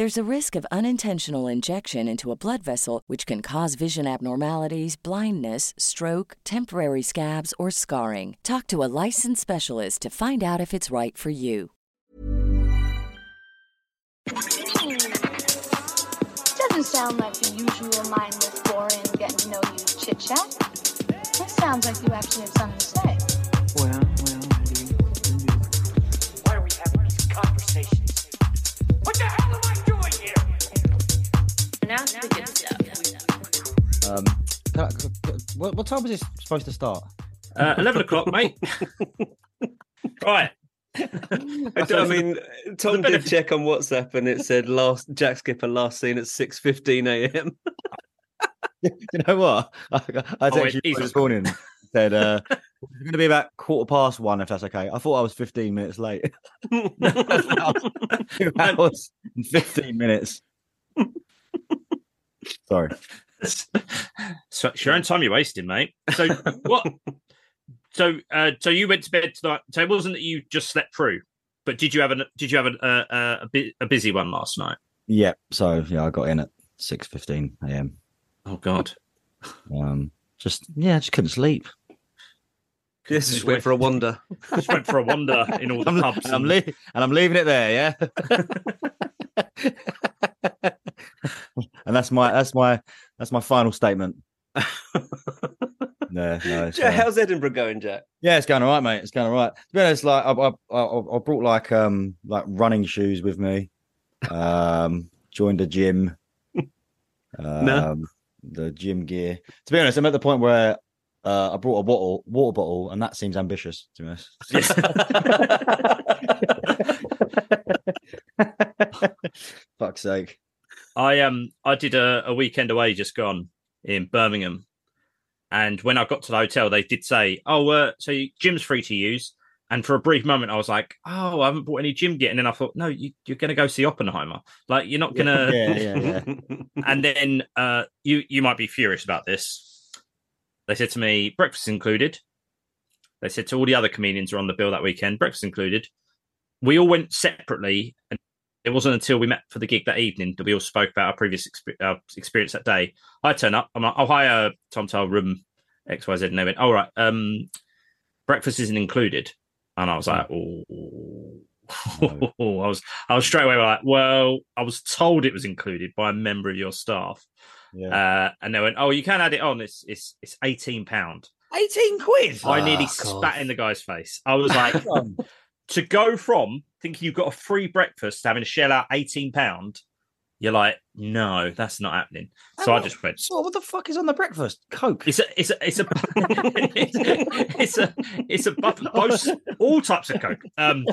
There's a risk of unintentional injection into a blood vessel, which can cause vision abnormalities, blindness, stroke, temporary scabs, or scarring. Talk to a licensed specialist to find out if it's right for you. Doesn't sound like the usual mindless, boring, getting to know you chit chat. This sounds like you actually have something to say. Well, well, indeed, indeed. Why are we having these conversations? What the hell am I doing here? Now to the good stuff. Um, can I- can- what, what time was this supposed to start? Uh, 11 o'clock, mate. right. I, I mean, Tom did check on WhatsApp and it said last Jack Skipper last seen at six fifteen a.m. you know what? I, I Oh, texted you he's- this morning. Said uh, it's going to be about quarter past one, if that's okay. I thought I was 15 minutes late. Two hours and 15 minutes. Sorry. so it's your own time you're wasting, mate. So what? So, uh, so you went to bed tonight. So it wasn't that you just slept through, but did you have a did you have a a, a, a busy one last night? Yeah. So yeah, I got in at 6:15 a.m. Oh God. Um, just yeah, I just couldn't sleep. Yes, just went for a wander. Just went for a wander in all the I'm, pubs. and I'm, and- lea- and I'm leaving it there, yeah. And that's my that's my that's my final statement. No, no, Jack, how's Edinburgh going, Jack? yeah, it's going all right, mate. It's going all right. To be honest, like I, I, I, I brought like um like running shoes with me. Um, joined a gym. Um, the gym gear. To be honest, I'm at the point where uh, I brought a bottle, water bottle, and that seems ambitious to be honest. Fuck's sake. I um I did a, a weekend away just gone in Birmingham, and when I got to the hotel, they did say, "Oh, uh, so you, gym's free to use." And for a brief moment, I was like, "Oh, I haven't bought any gym gear." And then I thought, "No, you, you're going to go see Oppenheimer. Like, you're not going to." Yeah, yeah, yeah. and then uh, you you might be furious about this. They said to me, breakfast included. They said to all the other comedians who were on the bill that weekend, breakfast included. We all went separately, and it wasn't until we met for the gig that evening that we all spoke about our previous expe- uh, experience that day. I turn up, I'm like, "Oh hi, uh, Tom Toal room X Y Z," and they went, "All right, um, breakfast isn't included," and I was like, "Oh." I was I was straight away like, well, I was told it was included by a member of your staff. Yeah. Uh, and they went, "Oh, you can add it on. It's it's it's eighteen pound. 18 quid. I nearly Fuck spat in the guy's face. I was like, to go from thinking you've got a free breakfast having to shell out eighteen pound You're like, no, that's not happening. So I just went. What, what the fuck is on the breakfast? Coke. It's a, it's a, it's a, it's a, it's a, it's a bu- both, all types of coke. Um,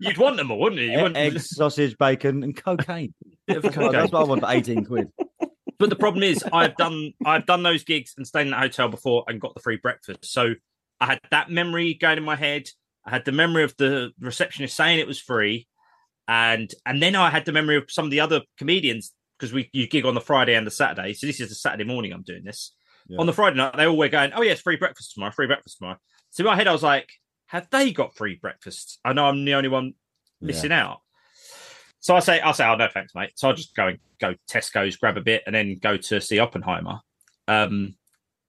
you'd want them all, wouldn't you? you wouldn't, Eggs, sausage, bacon, and cocaine. of That's cocaine. what I want for eighteen quid. But the problem is, I've done I've done those gigs and stayed in that hotel before and got the free breakfast. So I had that memory going in my head. I had the memory of the receptionist saying it was free, and and then I had the memory of some of the other comedians because we you gig on the Friday and the Saturday. So this is the Saturday morning I'm doing this. Yeah. On the Friday night, they all were going, "Oh yes, free breakfast tomorrow, free breakfast tomorrow." So in my head, I was like, "Have they got free breakfasts?" I know I'm the only one missing out. So I say, I'll say, oh no, thanks, mate. So I'll just go and go Tesco's, grab a bit, and then go to see Oppenheimer. Um,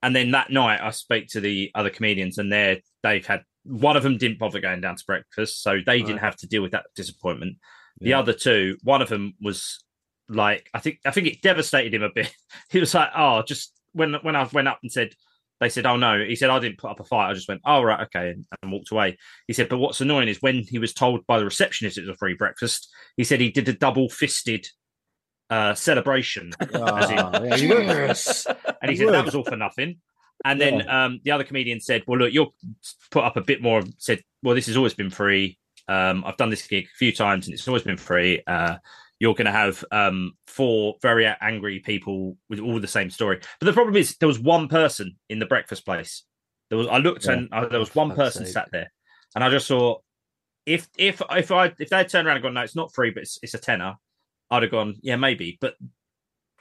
and then that night, I speak to the other comedians, and they're they've had one of them didn't bother going down to breakfast, so they didn't have to deal with that disappointment. The Yeah. other two, one of them was like, I think I think it devastated him a bit. He was like, oh, just when when I went up and said. They said, "Oh no!" He said, "I didn't put up a fight. I just went, oh right, okay," and, and walked away. He said, "But what's annoying is when he was told by the receptionist it was a free breakfast. He said he did a double-fisted uh, celebration, Ah, yeah, you would. yes. And he said that was all for nothing. And then um, the other comedian said, "Well, look, you'll put up a bit more." Said, "Well, this has always been free. Um, I've done this gig a few times, and it's always been free. Uh, you're going to have um, four very angry people with all the same story. But the problem is, there was one person in the breakfast place. There was. I looked, Yeah. and uh, there was one person sake. sat there, and I just saw if if if I if they turned around and gone, no, it's not free, but it's, it's a tenner. I'd have gone, yeah, maybe. But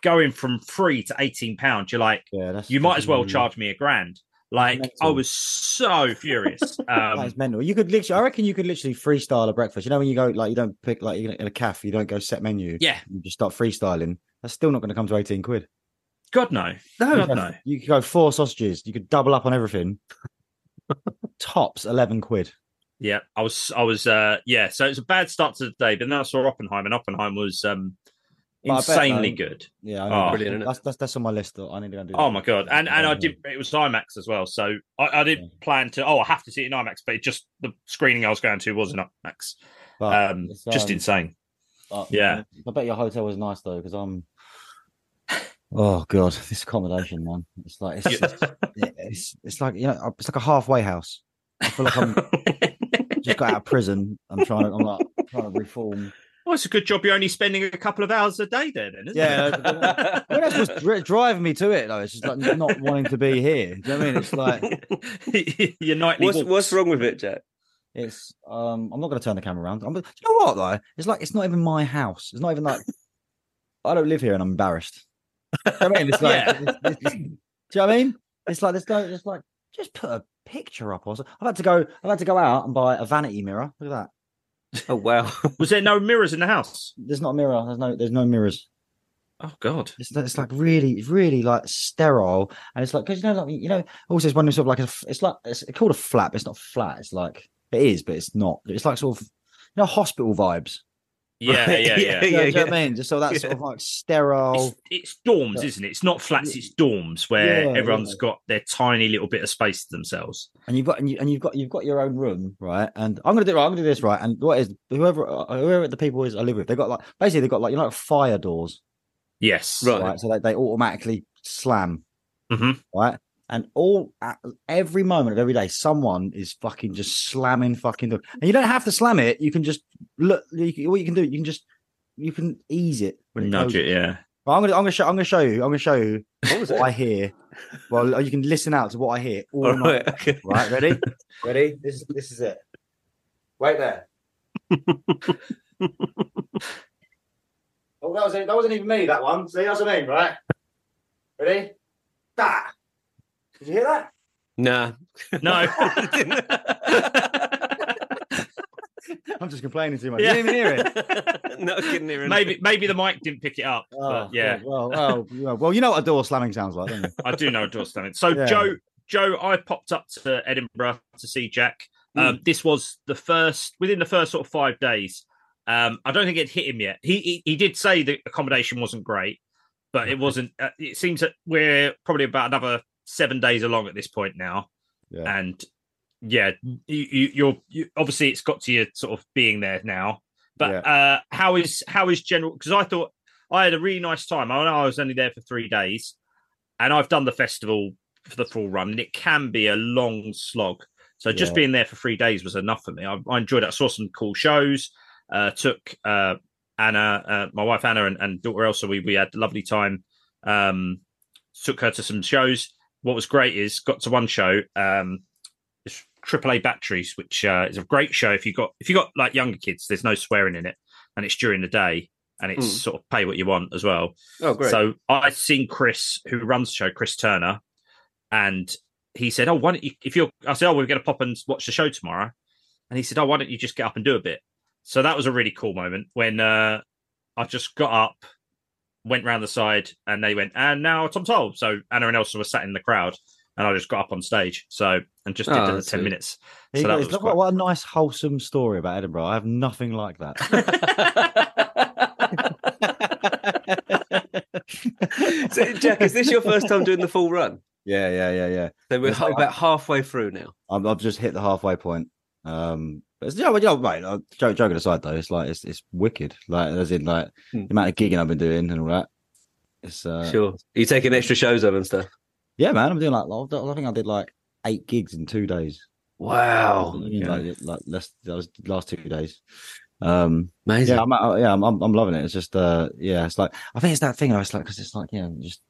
going from free to eighteen pounds, you're like, Yeah, you might as well charge me a grand. Like I was so furious. Um, That's mental. You could literally, I reckon, you could literally freestyle a breakfast. You know, when you go like you don't pick like you're in a cafe, you don't go set menu. yeah, You just start freestyling. That's still not going to come to eighteen quid. God no, No, God no. You could go four sausages. You could double up on everything. Tops eleven quid. Yeah, I was, I was, uh, yeah. So it was a bad start to the day, but then I saw Oppenheimer, and Oppenheimer was um, But I bet, insanely good. Yeah, I Oh. Brilliant. That's, that's that's on my list. Though. I need to go and do. Oh that. my god! And and I did. It was IMAX as well, so I, I did Yeah. plan to. Oh, I have to see it in IMAX, but it just the screening I was going to was in IMAX. But Um, it's, just um, insane. but, yeah. I bet your hotel was nice though, because I'm. Oh god, this accommodation, man. It's like it's, just, it's it's like you know, it's like a halfway house. I feel like I'm just got out of prison. I'm trying to, I'm like trying to reform. Well, it's a good job you're only spending a couple of hours a day there, then, isn't Yeah, it? Well, that's what's dri- driving me to it though. It's just like not wanting to be here. Do you know what I mean? It's like your nightly What's walks. what's wrong with it, Jack? it's. Um, I'm not going to turn the camera around. I'm, do you know what though? It's like it's not even my house. It's not even like I don't live here and I'm embarrassed. Do you know what I mean? It's like, Yeah. it's- it's- it's- do you know what I mean? It's like there's no, it's like just put a picture up or something. I've had to go. I've had to go out and buy a vanity mirror. Look at that. Oh wow. Was there no mirrors in the house? There's not a mirror. There's no. There's no mirrors. Oh God! It's, it's like really, really like sterile, and it's like because you know, like you know, also it's one sort of like a, f- it's like it's called a flap. It's not flat. It's like it is, but it's not. It's like sort of you know hospital vibes. Yeah, Right, yeah, yeah, yeah. Do you know yeah, what I yeah. mean? Just so that's Yeah. sort of like sterile. It's, it's dorms, Yeah. isn't it? It's not flats. It's dorms where Yeah, everyone's yeah. got their tiny little bit of space to themselves. and you've got and, you, and you've got you've got your own room, right? And I'm gonna do I'm gonna do this right. And what is whoever uh, whoever the people is I live with, they've got like basically they've got like you know like fire doors, Yes. Right. right? So they, they automatically slam, Mhm. right? And all at every moment of every day, someone is fucking just slamming fucking door. And you don't have to slam it. You can just look. You can, what you can do, you can just you can ease it when it Nudge goes. it. Yeah. Well, I'm gonna I'm gonna show I'm gonna show you I'm gonna show you What was what? I hear. Well, you can listen out to what I hear all All night. Okay. Right, ready? ready? This is this is it. Wait there. oh, that wasn't that wasn't even me. That one. See, that's what I mean, right? Ready? That. Did you hear that? Nah. No. I'm just complaining too much. Yeah. You didn't even hear it. no, I couldn't hear maybe maybe the mic didn't pick it up. Oh, but yeah, God. Well, well, well, well, you know what a door slamming sounds like, don't you? I do know a door slamming. So Yeah. Joe, Joe, I popped up to Edinburgh to see Jack. Mm. Um, This was the first within the first sort of five days. Um, I don't think it hit him yet. He, he he did say the accommodation wasn't great, but it wasn't. Uh, it seems that we're probably about another seven days along at this point now, Yeah. and yeah, you, you, you're you, obviously it's got to you sort of being there now. But uh, how is how is general? Because I thought I had a really nice time. I know I was only there for three days, and I've done the festival for the full run, and it can be a long slog. So just Yeah. being there for three days was enough for me. I, I enjoyed it. I saw some cool shows. Uh, took uh, Anna, uh, my wife Anna, and, and daughter Elsa. We we had a lovely time. Um, took her to some shows. What was great is got to one show. Um, it's AAA Batteries, which uh, is a great show. If you got if you got like younger kids, there's no swearing in it, and it's during the day, and it's Mm. sort of pay what you want as well. Oh, great. So I'd seen Chris, who runs the show, Chris Turner, and he said, "Oh, why don't you? If you're," I said, "Oh, we're going to pop and watch the show tomorrow," and he said, "Oh, why don't you just get up and do a bit?" So that was a really cool moment when uh, I just got up, went round the side, and they went, "And now Tom Toal." So Anna and Elsa were sat in the crowd, and I just got up on stage. So and just did Oh, the ten sweet. minutes. So that was It's like- quite- what a nice wholesome story about Edinburgh. I have nothing like that. so, Jack, is this your first time doing the full run? yeah, yeah, yeah, yeah. So we're ha- about halfway through now. I'm, I've just hit the halfway point. Um, but it's, yeah, but, yeah. Uh, joke, joking aside, though, it's like it's it's wicked. Like as in like Hmm. the amount of gigging I've been doing and all that. It's uh, Sure. Are you taking extra shows on and stuff? yeah, man. I'm doing like I think I did like eight gigs in two days. Wow. Yeah, like, like less that was last two days. Um, Amazing. yeah, I'm, uh, yeah, I'm, I'm, I'm loving it. It's just, uh, yeah, it's like I think it's that thing. I was like, because it's like, yeah, just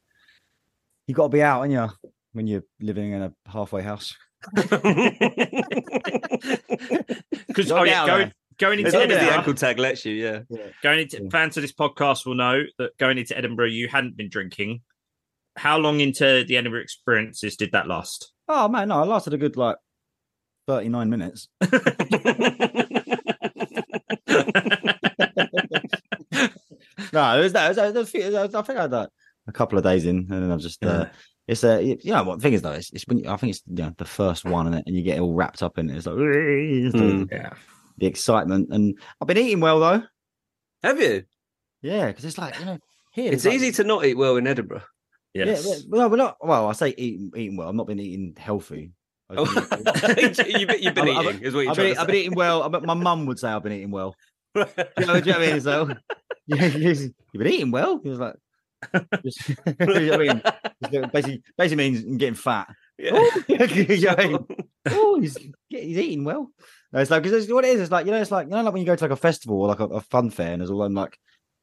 you got to be out, and you when you're living in a halfway house. Because oh, yeah, going going into long as the ankle tag lets you, yeah. yeah. going into Yeah. fans of this podcast will know that going into Edinburgh, you hadn't been drinking. How long into the Edinburgh experiences did that last? Oh man, no, I lasted a good like thirty nine minutes. No, it was that. It was, it was a few- it was- I think I had that a couple of days in, and then I've just. Uh, it's a you know what the thing is though. It's, it's when you- I think it's you know the first one, and, and you get all wrapped up in it. It's like it's the- Mm. yeah. the excitement, and I've been eating well though. Have you? Yeah, because it's like you know here It's like- easy to not eat well in Edinburgh. Yes. Yeah, but, well, but not well. I say eating eating well. I've not been eating healthy. I've Oh, been- you've been, you've been I've- eating, is what you're I've been, to I've been eating well. I bet my mum would say I've been eating well. You know, do you know what I mean? So, yeah, you've been eating well. He was like, just, you know what I mean? Basically, basically means getting fat. Yeah. Oh, you know I mean? Sure. oh, he's he's eating well. No, It's like because what it is. It's like you know, it's like you know, like when you go to like a festival or like a, a fun fair, and there's all them like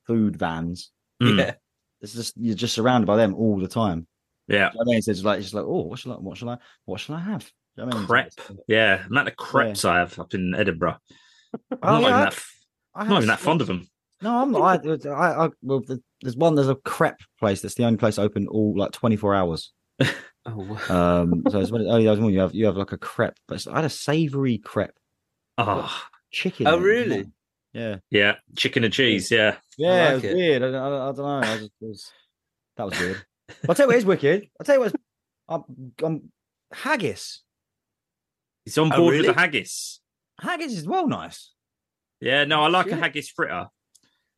food vans. Mm. Yeah. It's just you're just surrounded by them all the time. Yeah. You know what I mean? So it's like it's just like oh, what shall I, what shall I, what shall I have? You know what I mean? Crepe. Yeah. Amount of crepes I have up in Edinburgh. I'm Oh, not, yeah, even I- that, not even that fond of them. No, I'm not. I, I, I, well, there's one. There's a crepe place. That's the only place open all like 24 hours. Oh, wow. Um, so it's when oh, yeah, there's one you have you have like a crepe, but it's, I had a savoury crepe Oh, chicken. Oh, really? Yeah, yeah. Chicken and cheese. Yeah. yeah. like it was it. weird. I, I, I don't know. I just, it was, that was weird. I'll tell you what is wicked. I'll tell you what's I'm, I'm, haggis. He's on Oh, board with the haggis. Haggis is well nice. Yeah. No, I like a haggis fritter.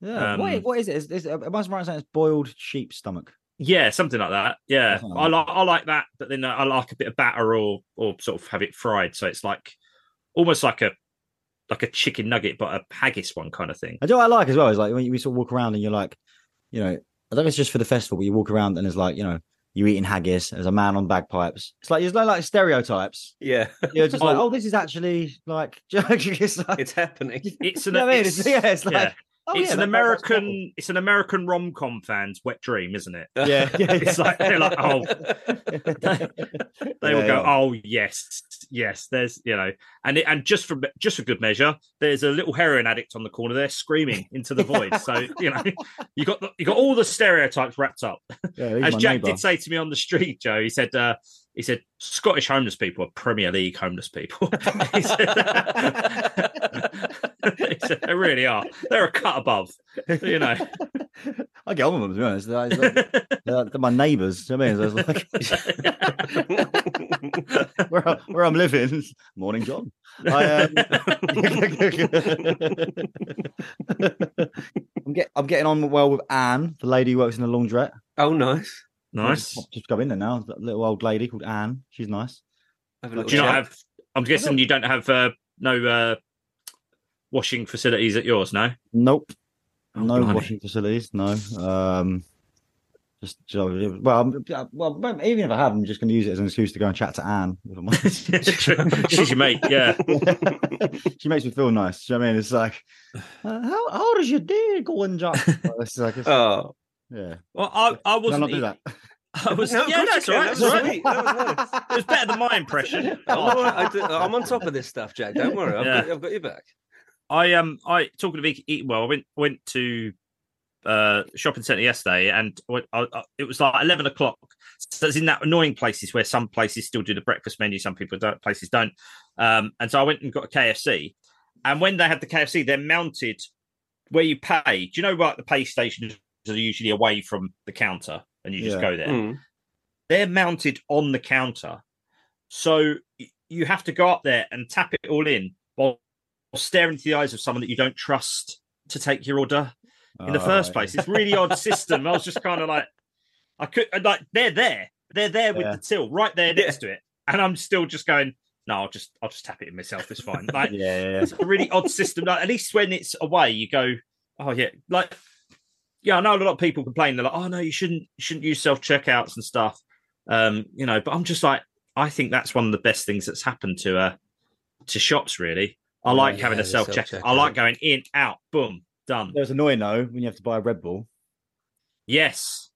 Yeah. what, Um, what is it? Is, is, am I right in saying it's boiled sheep stomach? Yeah, something like that. Yeah, Something I like like I like that, but then I like a bit of batter or or sort of have it fried, so it's like almost like a like a chicken nugget, but a haggis one kind of thing. I do what I like as well is like when you sort of walk around and you're like, you know, I don't know it's just for the festival, but you walk around and it's like, you know, you're eating haggis, there's a man on bagpipes. It's like there's no like stereotypes. Yeah. You're just like, Oh. oh, this is actually like it's like It's happening. It's you an know what I mean? it's, It's- yeah, it's like yeah. Oh, it's yeah, an that- that- that's. American it's an American rom com fan's wet dream, isn't it? Yeah, yeah, It's like they're like, oh, they will Yeah, go, yeah. oh yes, yes. There's you know, and it, and just for just for good measure, there's a little heroin addict on the corner there screaming into the void. So you know, you got the, you got all the stereotypes wrapped up. Yeah, As Jack neighbour. did say to me on the street, Joe, he said, uh, he said, Scottish homeless people are Premier League homeless people. he, said, he said, they really are. They're a cut above, you know. I get on with them to be honest. They're, like- they're, they're my neighbours. You know what I mean? So it's like where, I- where I'm living. Morning, John. I, um, I'm, get, I'm getting on well with Anne, the lady who works in the laundrette. oh, nice. Nice. Just, just go in there now. That little old lady called Anne. She's nice. Have a Do little Do you not have, I'm guessing you don't have uh, no uh, washing facilities at yours, no? Nope. no blimey. washing facilities. No. Um, just so- well, I'm- well, even if I have, I'm just going to use it as an excuse to go and chat to Anne. if I'm. She's your mate, yeah. she makes me feel nice. You know what I mean? It's like, uh, how how does your day going, Jack? It's like, it's, Oh, yeah. Well, I, I wasn't. not do that? I was. No, yeah, that's you all right. That's all right. That was. It was better than my impression. I'm. I do- I'm on top of this stuff, Jack. Don't worry. I've, Yeah. got, I've got your back. I um I talking of eat, eat well. I went went to uh shopping centre yesterday, and I, I, I- it was like eleven o'clock. So it's in that annoying places where some places still do the breakfast menu, some people don't. Places don't. Um, and so I went and got a KFC, and when they had the KFC, they're mounted where you pay. Do you know like the pay stations are usually away from the counter, and you just Yeah. go there. Mm. They're mounted on the counter, so you have to go up there and tap it all in while staring into the eyes of someone that you don't trust to take your order in the first right. place. It's really odd system. I was just kind of like, I could like they're there, they're there with Yeah. the till right there next to it, and I'm still just going. No, I'll just I'll just tap it in myself. It's fine. Like Yeah, yeah, yeah. it's a really odd system. Like, at least when it's away, you go, oh yeah, like yeah. I know a lot of people complain. They're like, oh no, you shouldn't you shouldn't use self checkouts and stuff. Um, you know, but I'm just like, I think that's one of the best things that's happened to uh to shops. Really, I like Yeah, having a self check. I like going in, out, boom, done. It was annoying though when you have to buy a Red Bull. Yes,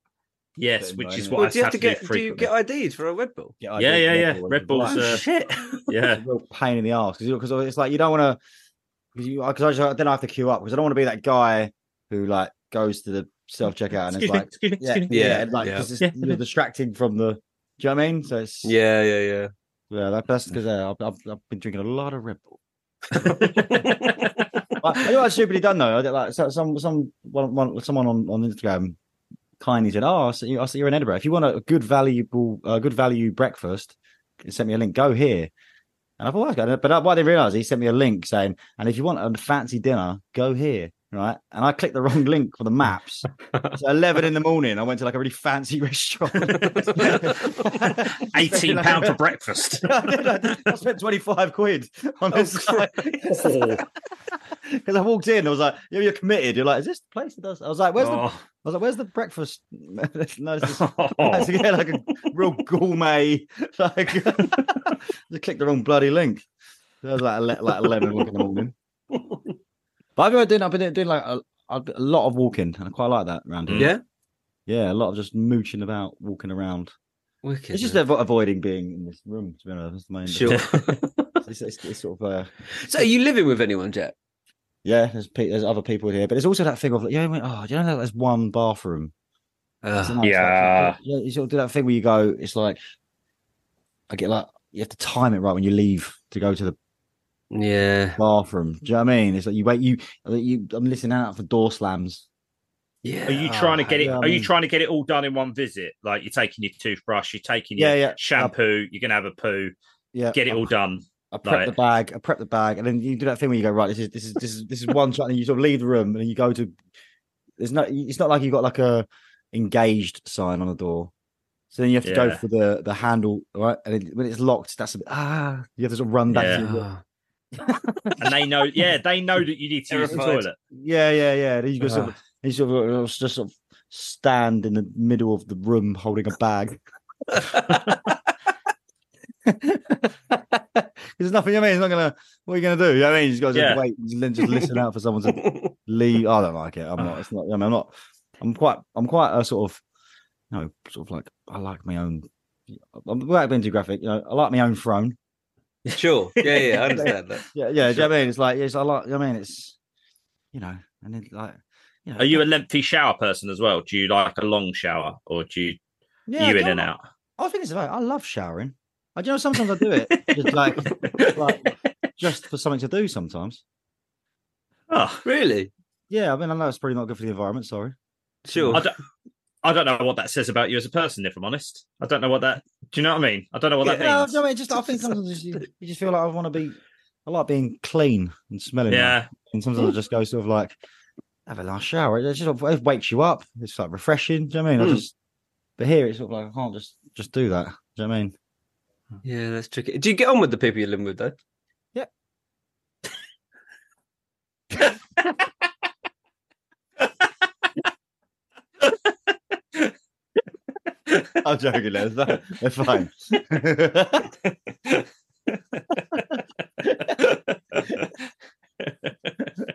yes, which is what Well, I do you have to get? Do you frequently. get IDs for a Red Bull? Get Yeah, yeah, yeah. Bull. Red Bull's Like, uh, Shit. yeah. it's a real pain in the ass because because it's like you don't want to because you because I just, then I have to queue up because I don't want to be that guy who like goes to the self checkout and it's like excuse me, yeah, excuse me. yeah, Yeah, and, like yeah. 'cause it's, Yeah. you're distracting from the. Do you know what I mean? So it's Yeah, yeah, yeah. yeah. That, that's because uh, I've, I've I've been drinking a lot of Red Bull. Like, you know what I stupidly done though? I did, like so, some some one, one, someone on, on Instagram kindly said, "Oh, I see, you, I see you're in Edinburgh. If you want a good valuable, uh, good value breakfast, he sent me a link. Go here." And I thought, okay, but what I didn't realize, he sent me a link saying, "And if you want a fancy dinner, go here." Right, and I clicked the wrong link for the maps. so eleven in the morning, I went to like a really fancy restaurant. Eighteen pound for breakfast. I, I, spent 25 quid on oh, this because I walked in, I was like, "You're, you're committed." You're like, "Is this the place that does?" I was like, "Where's the?" Oh. I Oh. was like, "Where's the breakfast?" no, this is, oh. I had to get like a real gourmet. Like, just clicked the wrong bloody link. That was like like 11 o'clock in the morning. But I've been doing, I've been doing like a, a lot of walking, and I quite like that around here. Yeah. yeah, a lot of just mooching about, walking around. Wicked. It's just man. avo- avoiding being in this room. To be honest, that's the main. Sure. It's, it's, it's sort of uh, so, are you living with anyone, Jack? yeah. There's pe- there's other people here, but there's also that thing of like, yeah, oh, do you know there's one bathroom. Uh, nice, Yeah. yeah. You sort of do that thing where you go. It's like I get like you have to time it right when you leave to go to the yeah. bathroom. Do you know what I mean? It's like you wait. You you. I'm listening out for door slams. Yeah. Are you trying to get it? yeah, I Are you trying to get it all done in one visit? Like you're taking your toothbrush, you're taking Yeah, your yeah. shampoo, you're gonna have a poo, Yeah, get it I- all done. I prep the bag. I prep the bag, and then you do that thing where you go right. This is this is this is this is one shot, and you sort of leave the room, and you go to. There's no. It's not like you've got like a engaged sign on the door. So then you have to go for the the handle, right? And then when it's locked, that's a bit ah. You have to sort of run back. Yeah. To your room. And they know, yeah, they know that you need to use the toilet. Yeah, yeah, yeah. Then you go sort of, Ah. you sort of just sort of stand in the middle of the room holding a bag. There's nothing. I mean, he's not gonna. What are you gonna do? You know what I mean? Just got to Yeah. wait, and then just listen out for someone to leave. I don't like it. I'm not. It's not. I mean, I'm not. I'm quite. I'm quite a sort of. You know, sort of like I like my own. I'm without being too graphic. You know, I like my own throne. Sure. Yeah, yeah. I understand that. Yeah, yeah. Do you know what I mean? It's like yes, I like. I mean, it's. You know, and then like. You know, Are you a lengthy shower person as well? Do you like a long shower, or do you Yeah, you in and out? I think it's about. I love showering. I do you know sometimes I do it just like, like just for something to do. Sometimes. Oh, Really? Yeah, I mean, I know it's probably not good for the environment. Sorry. Sure. I don't. I don't know what that says about you as a person. If I'm honest, I don't know what that. Do you know what I mean? I don't know what that Yeah, means. I mean, just I think sometimes you, you just feel like I want to be. I like being clean and smelling. nice. Yeah, and sometimes I just go sort of like have a nice shower. It just it wakes you up. It's like refreshing. Do you know what I mean? I Mm. just. But here it's sort of like I can't just just do that. Do you know what I mean? Yeah, that's tricky. Do you get on with the people you're living with, though? I'm joking. They're, they're fine.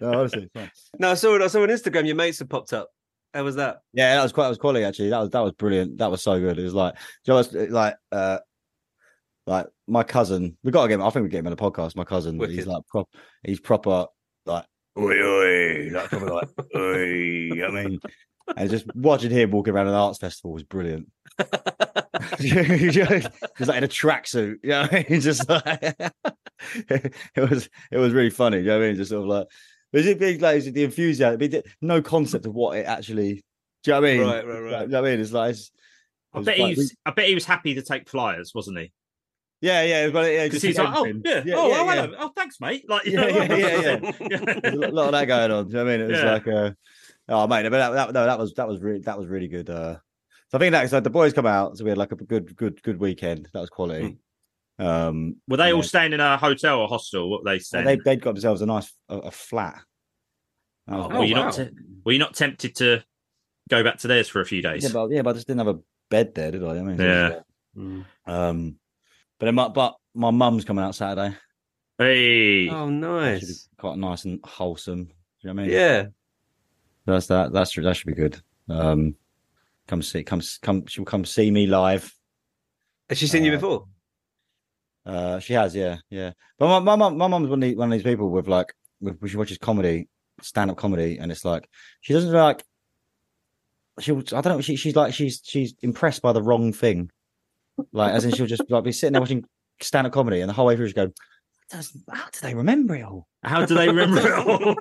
no, honestly, it's fine. No, I saw it. I saw on Instagram. Your mates have popped up. How was that? Yeah, that was quite. That was quality actually. That was that was brilliant. That was so good. It was like, you know, like, uh, like my cousin. We got to get. Him, I think we get him on the podcast. My cousin. He's like prop. He's proper like. Oi, oi, like, proper like, oi, I mean, and just watching him walking around an arts festival was brilliant. He's like in a tracksuit, you know I mean? Just like it was it was really funny, you know what I mean? Just sort of like but it big like the enthusiasm, no concept of what it actually do you know what I mean? Right, right, right. You know what I mean? It's like it's, I bet like- he's. I bet he was happy to take flyers, wasn't he? yeah, yeah, but yeah, Because he's like, oh yeah, yeah, oh, yeah, oh, yeah. oh, thanks, mate. Like, Yeah, yeah, yeah, yeah. A lot- of that going on. Do you know what I mean? It was Yeah. like, uh, oh mate, but that, that no, that was that was really that was really good. Uh, so I think that so the boys come out, so we had like a good good good weekend. That was quality. Um, Were they yeah. all staying in a hotel or hostel? What they And staying? they they'd got themselves a nice a, a flat. That Oh, good. were you wow. not? te- were you not tempted to go back to theirs for a few days? yeah, but yeah, but I just didn't have a bed there, did I? I mean, so it was, Yeah. uh, Um, but my, but my mum's coming out Saturday. Hey, Oh, That should be nice. quite nice and wholesome. Do you know what I mean? Yeah. that's that. That's that should be good. Um, come see, come come. She'll come see me live. Has she seen you Uh, before? Uh, she has, yeah, yeah. But my my mum, my mum's one of these, one of these people with like, with, she watches comedy, stand up comedy, and it's like she doesn't like. She, I don't know. She, she's like she's she's impressed by the wrong thing, like as in she'll just like be sitting there watching stand up comedy, and the whole way through she go, "Does- "How do they remember it all?" how do they remember it all?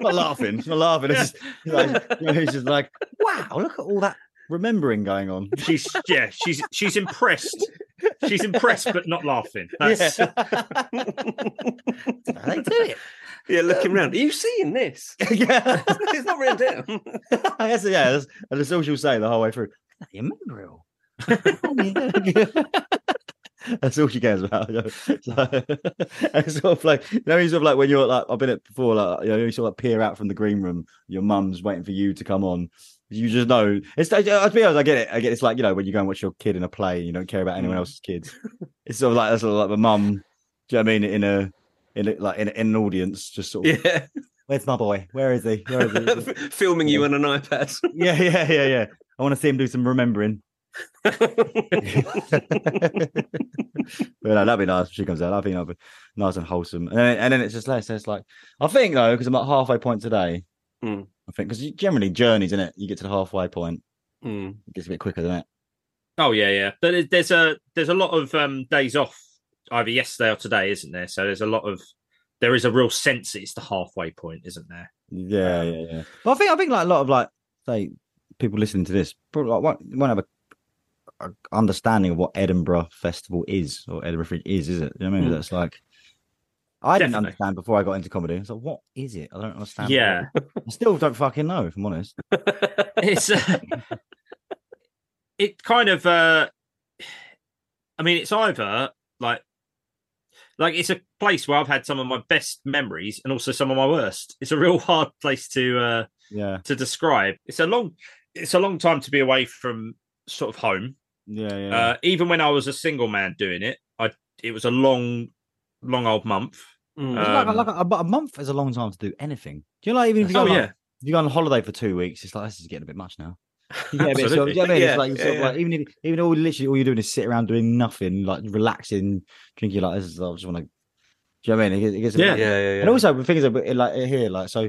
not laughing, not laughing. It's just, like, you know, it's just like, wow, look at all that remembering going on. she's yeah, she's she's impressed. She's impressed, but not laughing. That's, Yeah. they do it. yeah, looking around. Are you seeing this? yeah. it's not written down. Yes, yeah, that's, and that's all she'll say the whole way through. You remember it all. that's all she cares about. you know. So, and it's sort of like you know, it's sort of like when you're like I've been it before, like you know, you sort of like peer out from the green room, your mum's waiting for you to come on. You just know it's. I- I'll be honest, I get it. I get it's like you know when you go and watch your kid in a play, you don't care about anyone Mm. else's kids. It's sort of like that's sort of like my mum. Do you know what I mean? In a in a, like in, in an audience, just sort of. Yeah. Where's my boy? Where is he? Where is he? Filming you on an iPad. yeah, yeah, yeah, yeah. I want to see him do some remembering. but no, that'd be nice if she comes out. I think that'd be nice and wholesome. And then, and then it's just less. It's like I think though, because I'm at halfway point today. Mm. I think because you generally journeys, isn't it? You get to the halfway point, Mm. it gets a bit quicker, doesn't it? oh yeah, yeah. But there's a there's a lot of um, days off either yesterday or today, isn't there? So there's a lot of there is a real sense that it's the halfway point, isn't there? Yeah, yeah, yeah. Well, I think I think like a lot of like say people listening to this probably like won't, won't have a understanding of what Edinburgh Festival is or Edinburgh Fringe is, is it? You know what I mean? Mm. That's like I didn't understand before I got into comedy. So what is it? I don't understand. Yeah. I still don't fucking know, if I'm honest. it's uh, it kind of uh i mean it's either like like it's a place where i've had some of my best memories and also some of my worst it's a real hard place to uh Yeah, to describe it's a long it's a long time to be away from sort of home yeah, yeah. uh even when i was a single man doing it i it was a long long old month Mm. It's like, um, like a, a month is a long time to do anything. Do you know, like even if you go, oh like, yeah if you go on holiday for two weeks, it's like this is getting a bit much now. You get a bit sort of- Absolutely. do you know what I mean? Yeah, it's like, you sort yeah, like even if even all literally all you're doing is sit around doing nothing, like relaxing, drinking. Like this is I just want to. Do you know what I mean? It, gets- it gets Yeah. yeah, yeah, yeah. And also the thing is a bit like here, like so,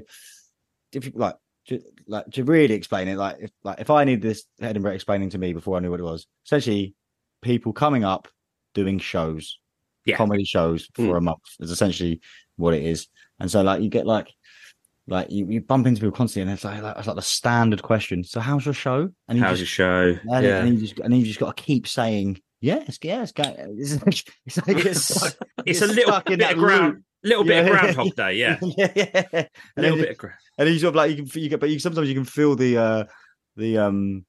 if you like. To, like to really explain it, like if like if I need this Edinburgh explaining to me before I knew what it was, essentially people coming up doing shows, Yeah. comedy shows for Mm. a month is essentially what it is. And so like you get like like you, you bump into people constantly and it's like, like it's like the standard question. So how's your show? And you how's your show and, Yeah. and you just and you just got to keep saying yes, yes. It's like, it's like It's- like- it's a little bit of ground. Little bit Yeah. of groundhog day yeah yeah, yeah. a little then, bit of ground and you sort of like you can you get, but you sometimes you can feel the uh the um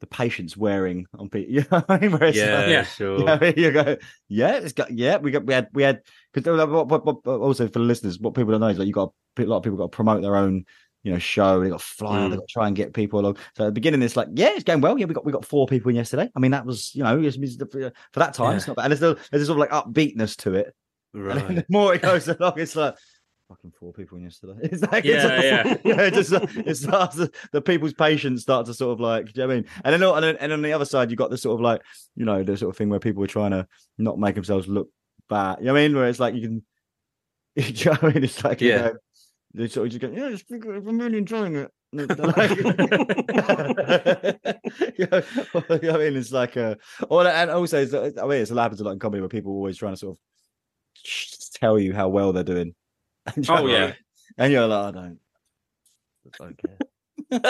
the patience wearing on people. You know what I mean? Where yeah, like, Yeah. sure. yeah, you go, yeah, it's got, yeah, we got, we had, we had, because also for the listeners, what people don't know is like you got a lot of people got to promote their own you know show. They got flyer. Mm. They got to try and get people along. So at the beginning, it's like, yeah, it's going well. Yeah, we got we got four people in yesterday. I mean, that was you know it's- it's- for that time, it's not bad. And there's, a, there's a sort of like upbeatness to it. And Right. the more it goes along, it's like fucking four people in yesterday. It's like Yeah, it's, yeah. it just it starts to, the people's patience start to sort of like, do you know what I mean? And then and, then, and on the other side, you got the sort of like, you know, the sort of thing where people are trying to not make themselves look bad. You know what I mean? Where it's like you can, you know what I mean? It's like, you Yeah. know, they sort of just go, yeah. I'm really enjoying it. And like- you know, you I mean? It's like a, or, and also, it's, I mean, it's a happens a lot in comedy where people are always trying to sort of tell you how well they're doing. And Oh, you're yeah. like- and you're like, I don't, I don't care.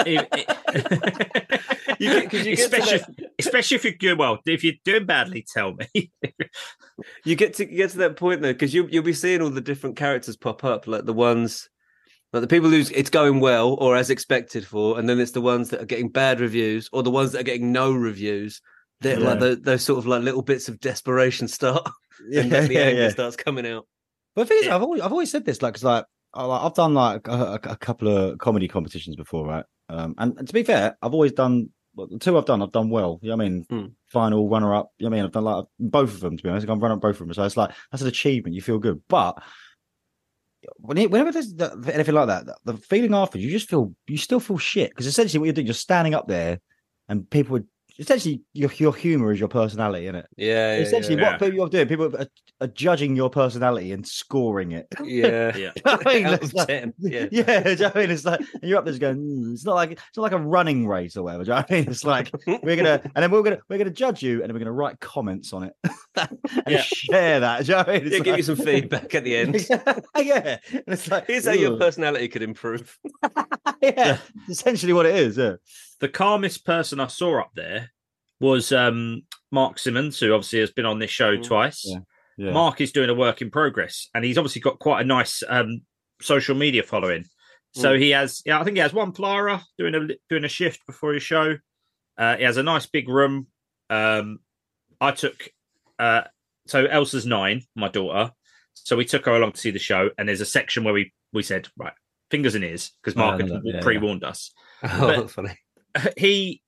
It- it- You get- 'cause you especially, that- if, especially if you're good. Well, if you're doing badly, tell me. you get to you get to that point though, because you you'll be seeing all the different characters pop up, like the ones like the people who's it's going well or as expected for, and then it's the ones that are getting bad reviews or the ones that are getting no reviews. They're like the, those sort of like little bits of desperation start, and then the Yeah, anger yeah. starts coming out. But the thing is, I've always I've always said this, like I- like, I've done like a, a, couple of comedy competitions before, right? Um, and, and to be fair, I've always done well, the two I've done, I've done well. You know what I mean? Hmm. Final runner up. You know what I mean? I've done like both of them. To be honest, I've run up both of them, so it's like that's an achievement. You feel good, but when it, whenever there's the, anything like that, the, feeling after you just feel you still feel shit because essentially what you're doing, you're standing up there, and people would essentially your your humor is your personality, isn't it? Yeah, yeah, essentially yeah. what people are doing, people are, are judging your personality and scoring it. Yeah, yeah. Do you know what I mean? Out It's of like- yeah. yeah. do you know what I mean? It's like and you're up there just going. "Mm," it's not like it's not like a running race or whatever. Do you know what I mean? It's like we're gonna and then we're gonna we're gonna judge you and then we're gonna write comments on it and Yeah. share that. Do you know what I mean? It's Yeah, give you some feedback at the end. yeah, and it's like Here's how your personality could improve. yeah, it's essentially what it is. Yeah. The calmest person I saw up there was um, Mark Simmons, who obviously has been on this show Mm. twice. Yeah, yeah. Mark is doing a work in progress, and he's obviously got quite a nice um, social media following. So he has, yeah, I think he has one flyer doing a doing a shift before his show. Uh, he has a nice big room. Um, I took, uh, so Elsa's nine, my daughter. So we took her along to see the show, and there's a section where we we said, right, fingers and ears, because Oh, Mark I had yeah, pre warned us Oh, But- funny. he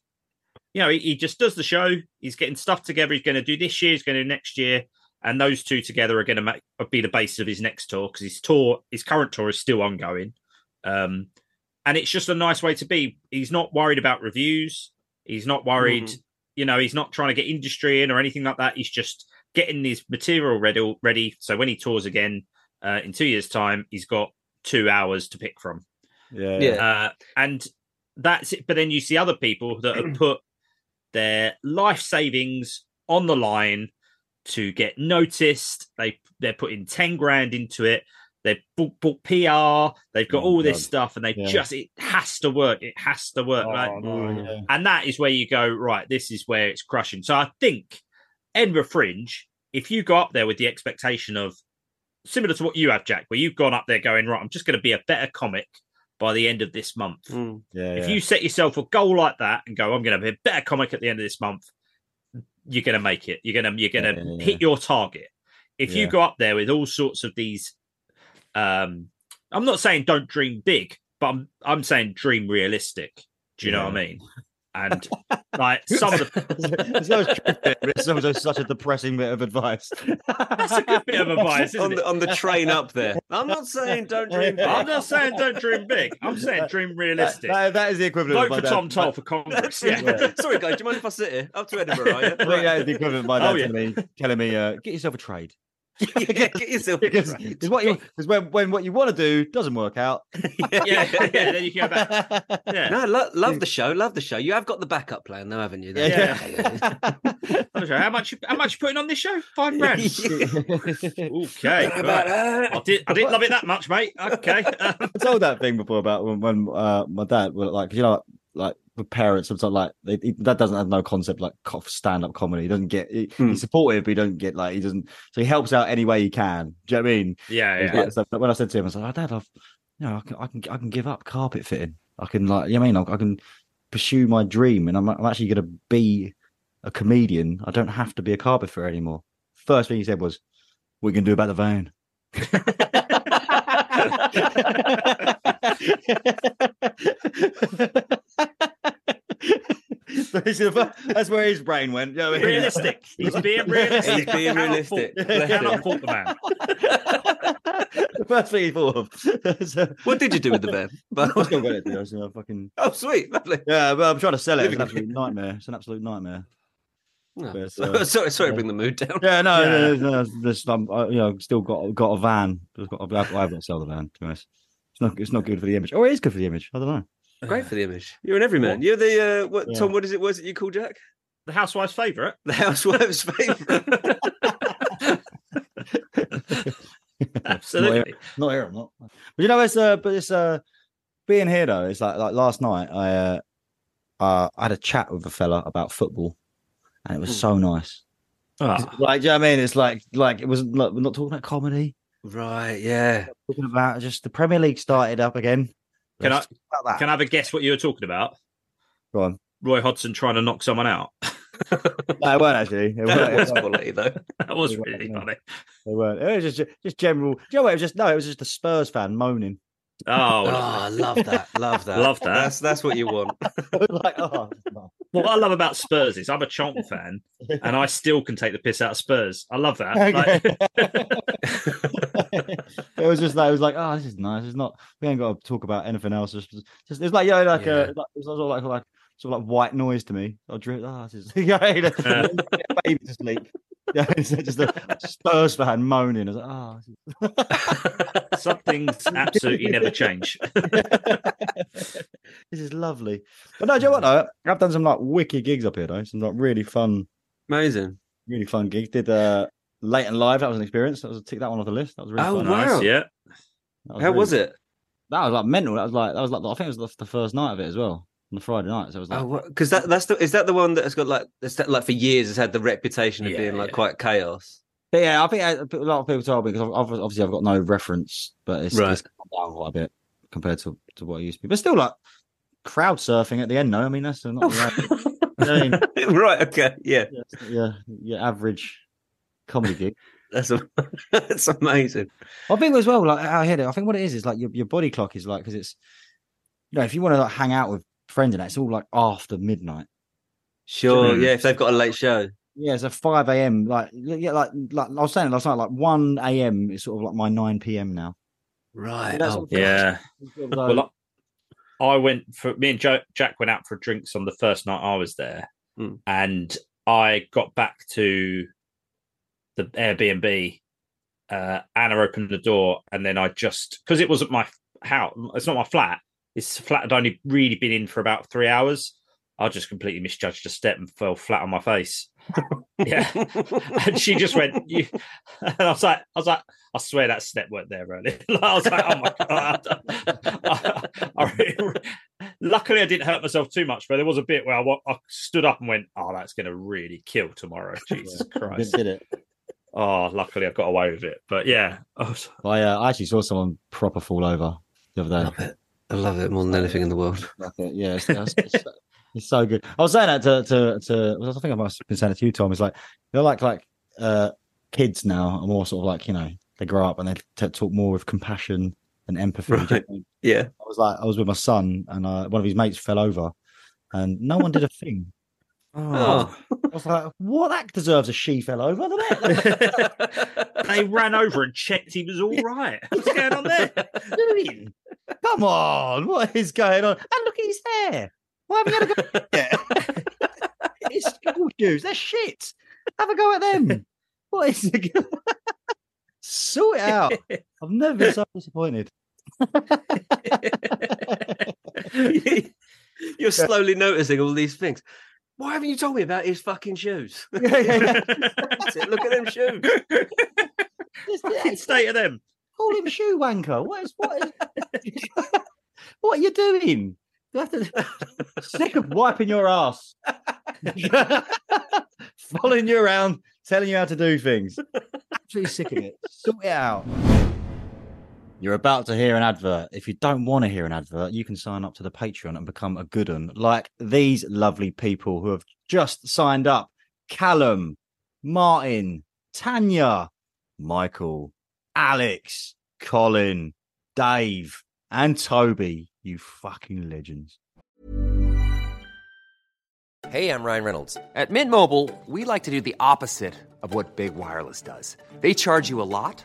you know he, he just does the show. He's getting stuff together. He's going to do this year he's going to do next year and those two together are going to make, be the basis of his next tour because his tour his current tour is still ongoing. Um and it's just a nice way to be. He's not worried about reviews. He's not worried Mhm. you know he's not trying to get industry in or anything like that. He's just getting his material ready ready. So when he tours again uh, in two years time he's got two hours to pick from. Yeah, Yeah. uh, and that's it. But then you see other people that have put their life savings on the line to get noticed. They they're putting ten grand into it. They've bought, bought PR. They've got Oh, all this God. stuff, and they Yeah. just it has to work. It has to work. Oh, right? Oh, yeah. And that is where you go, right, this is where it's crushing. So I think Edinburgh Fringe, if you go up there with the expectation of similar to what you have, Jack, where you've gone up there going, right, I'm just going to be a better comic by the end of this month. Mm. yeah, If yeah. you set yourself a goal like that and go, I'm going to be a better comic at the end of this month, you're going to make it. You're going to you're going to Yeah, yeah, yeah. hit your target. If you go up there with all sorts of these, um, I'm not saying don't dream big, but I'm I'm saying dream realistic. Do you know what I mean? And like some of the There's no truth it's also such a depressing bit of advice. that's a good bit of advice, on isn't the it? on the train up there. I'm not saying don't dream big. I'm not saying don't dream big. I'm saying dream realistic. That- that is the equivalent. Vote of my for dad- Tom Toal for Congress. Yeah. Sorry, guys. Do you mind if I sit here? Up to Edinburgh, are you? I that is the equivalent of my dad Oh, yeah. telling me, telling me uh, get yourself a trade. Yeah, get yourself Because trade. because what you because when, when what you want to do doesn't work out. yeah, yeah, then you can go back. Yeah. No, lo- love the show. Love the show. You have got the backup plan, though, haven't you? Yeah, I'm sorry, How much? How much you putting on this show? Five grand. Okay. right. I did. I didn't love it that much, mate. Okay. I told that thing before about when, when uh, my dad was like, you know, like with parents, sometimes like they, he, dad doesn't have no concept like stand up comedy. He doesn't get he, Hmm. he's supportive, but he doesn't get like he doesn't. So he helps out any way he can. Do you know what I mean? yeah. It's Yeah. like stuff that when I said to him, I was like, oh, Dad, I've, you know, I can, I can, I can give up carpet fitting. I can, like, you know what I mean, I, I can pursue my dream, and I'm, I'm actually going to be a comedian. I don't have to be a carpet fitter anymore. First thing he said was, "We can do about the van." That's where his brain went. You know what I mean? realistic. He's being realistic. He's being realistic. Cannot fault the man. the first thing he thought of. so, What did you do with the van? I still got it. dude. I was, you know, fucking oh, sweet, lovely. yeah, but I'm trying to sell it. It's an absolute nightmare. It's an absolute nightmare. No. But, uh, sorry, sorry, to bring the mood down. Yeah, no, Yeah. no, no, no, this, um, I, you know, still got got a van. I've got, I've, I've got to sell the van. To be honest, it's not it's not good for the image. Oh, it is good for the image. I don't know. Great for the image. You're an everyman. You're the uh, what? Yeah. Tom, what is it? Was it you call Jack? The housewife's favourite. The housewife's favourite. Absolutely. Not here, I'm not. But you know, it's uh, but it's uh, being here though. It's like like last night. I uh, uh, I had a chat with a fella about football, and it was so nice. Ah, Like, do you know what I mean? It's like like it wasn't. Like, we're not talking about comedy. right. Yeah. Talking about just the Premier League started up again. Can that? Can I have a guess what you were talking about? Go on. Roy Hodgson trying to knock someone out. No, it weren't actually. It That was quality though. That was really funny. It weren't. It was just just general. Do you know what? It was just no. It was just the Spurs fan moaning. Oh, Oh, I love that. Love that. Love that. That's that's what you want. like, oh, no. what I love about Spurs is I'm a Charlton fan, and I still can take the piss out of Spurs. I love that. Okay. it was just like it was like, oh, this is nice. It's not. We ain't got to talk about anything else. Just, just it's like yeah, like Yeah. uh, like, it's sort of like like sort of like white noise to me. I drew. Oh, this is yeah, you know, Yeah. baby to sleep. Yeah, it's just a Spurs fan moaning. I was like, oh, this Some things absolutely never change. this is lovely. But no, do you know what? Though? I've done some like wicked gigs up here though. Some like really fun, Amazing. really fun gigs. Did uh, late and live. That was an experience. That was tick that one off the list. That was really Oh, fun. wow. nice, yeah. That How really- was it? That was like mental. That was like that was like I think it was the, the first night of it as well on the Friday night. So it was like Oh, because that that's the is that the one that has got like that's that, like for years has had the reputation of Yeah, being like yeah. quite chaos. But yeah, I think uh, a lot of people told me because I've, I've- obviously I've got no reference, but it's, Right. it's come down quite a bit compared to, to what it used to be. But still, like crowd surfing at the end, no, I mean, that's not the I mean, right. Okay. Yeah. yeah, yeah, your average comedy gig. That's a, that's amazing. I think as well, like out it. I think what it is is like your, your body clock is like because it's you know if you want to like hang out with friends and that, it's all like after midnight. Sure. Mm. Yeah. If they've got a late show. Yeah, it's a five a.m. Like yeah, like like I was saying last night, like one a.m. is sort of like my nine p.m. now. Right. That's Oh, what- Yeah. Like, Well, I I went for me and Jo- Jack went out for drinks on the first night I was there, Hmm. and I got back to the Airbnb. Uh, Anna opened the door, and then I just because it wasn't my house, it's not my flat. This flat had only really been in for about three hours. I just completely misjudged a step and fell flat on my face. yeah, and she just went. You, and I was like, I was like, I swear that step weren't there earlier. I was like, oh my god. I- I really- luckily, I didn't hurt myself too much, but there was a bit where I, I stood up and went, "Oh, that's going to really kill tomorrow." Jesus Christ! did it. Oh, luckily, I got away with it. But yeah, I was- I, uh, I actually saw someone proper fall over the other love day. I love it more than anything in the world. Yeah, it's, it's, it's, it's so good. I was saying that to to, to I think I must have been saying it to you, Tom. It's like they're like like uh, kids now are more sort of like you know they grow up and they t- talk more with compassion and empathy. Right. Yeah. I was like I was with my son and uh, one of his mates fell over and no one did a thing. Oh. I was like, what? That deserves a she fell over, doesn't it? they ran over and checked he was all right. What's going on there? doing? Come on, what is going on? And look at his hair. Why haven't you had a go at It's school shoes. They're shit. Have a go at them. What is it? sort it out. I've never been so disappointed. You're slowly noticing all these things. Why haven't you told me about his fucking shoes? Yeah, yeah, yeah. Look at them shoes. Just, Fucking state of them. call him shoe wanker. What is what? Is, what are you doing? You have to sick of wiping your ass, following you around, telling you how to do things. Absolutely sick of it. Sort it out. You're about to hear an advert. If you don't want to hear an advert, you can sign up to the Patreon and become a good one, like these lovely people who have just signed up: Callum, Martin, Tanya, Michael, Alex, Colin, Dave, and Toby. You fucking legends. Hey, I'm Ryan Reynolds. At Mint Mobile, we like to do the opposite of what Big Wireless does. They charge you a lot,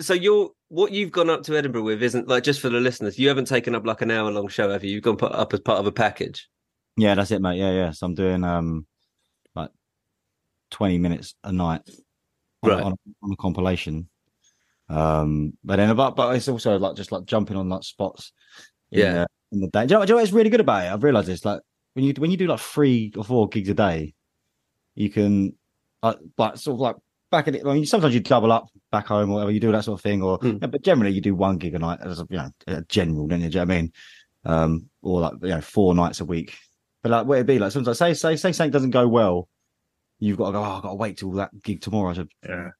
so you're what you've gone up to Edinburgh with isn't like just for the listeners. You haven't taken up like an hour long show, have you? You've gone put up as part of a package. Yeah, that's it, mate. Yeah, yeah. So I'm doing um like 20 minutes a night on, Right. on, on a compilation. Um, but then about, but it's also like just like jumping on like spots. In Yeah. The, in the day. Do you, know, do you know what's really good about it? I've realized this. Like when you when you do like three or four gigs a day, you can like like sort of like back at it. I mean, sometimes you double up back home or whatever. You do that sort of thing, or Mm. yeah, but generally you do one gig a night as a, you know a general. Don't you? Do you know what I mean? Um, or like you know four nights a week. But like, what it'd be like sometimes I say say say something doesn't go well, you've got to go. Oh, I've got to wait till that gig tomorrow. So Yeah.